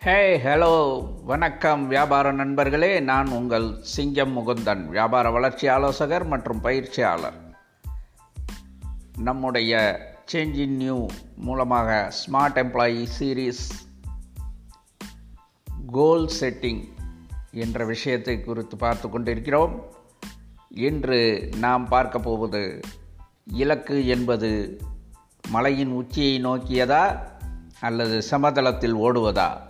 Hey hello வணக்கம் வியாபார நண்பர்களே. நான் உங்கள் சிங்கம் முகுந்தன் வியாபார வளர்ச்சி ஆலோசகர் மற்றும் பயிற்சியாளர். நம்முடைய சேஞ்ச் இன் நியூ மூலமாக smart employee series goal setting என்ற விஷயத்தை குறித்து பார்த்து கொண்டிருக்கிறோம். இன்று நாம் பார்க்க போவது இலக்கு என்பது மலையின் உச்சியை நோக்கியதா அல்லது சமதளத்தில் ஓடுவதா?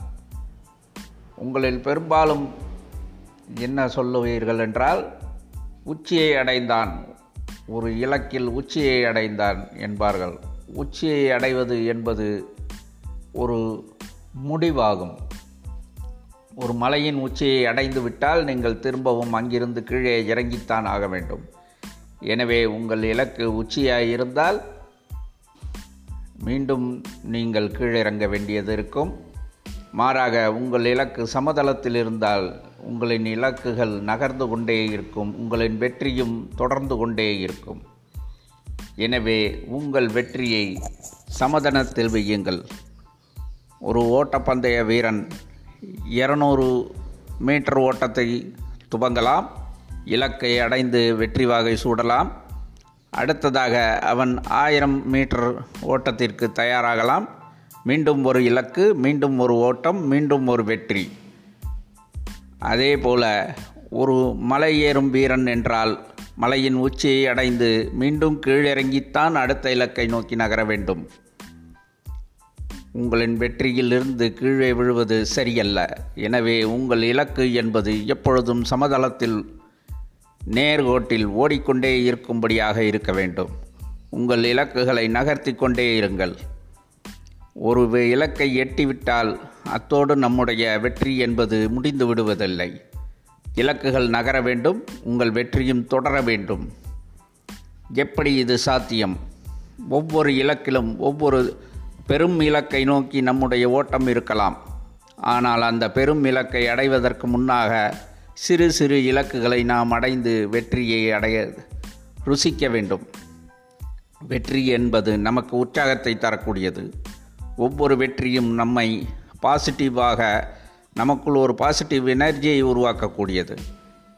உங்களில் பெரும்பாலும் என்ன சொல்லுவீர்கள் என்றால் உச்சியை அடைந்தான் ஒரு இலக்கில் உச்சியை அடைந்தான் என்பார்கள். உச்சியை அடைவது என்பது ஒரு முடிவாகும். ஒரு மலையின் உச்சியை அடைந்து விட்டால் நீங்கள் திரும்பவும் அங்கிருந்து கீழே இறங்கித்தான் ஆக வேண்டும். எனவே உங்கள் இலக்கு உச்சியாக இருந்தால் மீண்டும் நீங்கள் கீழிறங்க வேண்டியது இருக்கும். மாறாக உங்கள் இலக்கு சமதளத்தில் இருந்தால் உங்களின் இலக்குகள் நகர்ந்து கொண்டே இருக்கும் உங்களின் வெற்றியும் தொடர்ந்து கொண்டே இருக்கும். எனவே உங்கள் வெற்றியை சமதளத்தில் வையுங்கள். ஒரு ஓட்டப்பந்தய வீரன் இருநூறு மீட்டர் ஓட்டத்தை துவங்கலாம் இலக்கை அடைந்து வெற்றி வாகை சூடலாம். அடுத்ததாக அவன் ஆயிரம் மீட்டர் ஓட்டத்திற்கு தயாராகலாம். மீண்டும் ஒரு இலக்கு மீண்டும் ஒரு ஓட்டம் மீண்டும் ஒரு வெற்றி. அதே போல ஒரு மலை ஏறும் வீரன் என்றால் மலையின் உச்சியை அடைந்து மீண்டும் கீழிறங்கித்தான் அடுத்த இலக்கை நோக்கி நகர வேண்டும். உங்களின் வெற்றியிலிருந்து கீழே விழுவது சரியல்ல. எனவே உங்கள் இலக்கு என்பது எப்பொழுதும் சமதளத்தில் நேர்கோட்டில் ஓடிக்கொண்டே இருக்கும்படியாக இருக்க வேண்டும். உங்கள் இலக்குகளை நகர்த்தி கொண்டே இருங்கள். ஒரு இலக்கை எட்டிவிட்டால் அத்தோடு நம்முடைய வெற்றி என்பது முடிந்து விடுவதில்லை. இலக்குகள் நகர வேண்டும் உங்கள் வெற்றியும் தொடர வேண்டும். எப்படி இது சாத்தியம்? ஒவ்வொரு இலக்கிலும் ஒவ்வொரு பெரும் இலக்கை நோக்கி நம்முடைய ஓட்டம் இருக்கலாம். ஆனால் அந்த பெரும் இலக்கை அடைவதற்கு முன்னாக சிறு சிறு இலக்குகளை நாம் அடைந்து வெற்றியை அடைய ருசிக்க வேண்டும். வெற்றி என்பது நமக்கு உற்சாகத்தை தரக்கூடியது. ஒவ்வொரு வெற்றியும் நம்மை பாசிட்டிவாக நமக்குள் ஒரு பாசிட்டிவ் எனர்ஜியை உருவாக்கக்கூடியது.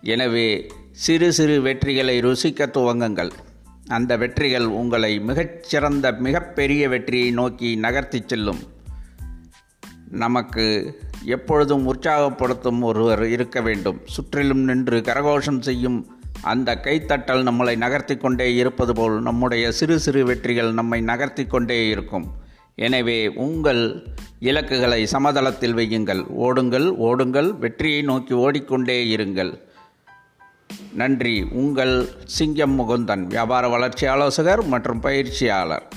எனவே சிறு சிறு வெற்றிகளை ருசிக்க துவங்குங்கள். அந்த வெற்றிகள் உங்களை மிகச்சிறந்த மிகப்பெரிய வெற்றியை நோக்கி நகர்த்தி செல்லும். நமக்கு எப்பொழுதும் உற்சாகப்படுத்தும் ஒருவர் இருக்க வேண்டும். சுற்றிலும் நின்று கரகோஷம் செய்யும் அந்த கைத்தட்டல் நம்மளை நகர்த்தி கொண்டே இருப்பது போல் நம்முடைய சிறு சிறு வெற்றிகள் நம்மை நகர்த்தி கொண்டே இருக்கும். எனவே உங்கள் இலக்குகளை சமதளத்தில் வையுங்கள். ஓடுங்கள் ஓடுங்கள் வெற்றியை நோக்கி ஓடிக்கொண்டே இருங்கள். நன்றி. உங்கள் சிங்கம் முகுந்தன் வியாபார வளர்ச்சி ஆலோசகர் மற்றும் பயிற்சியாளர்.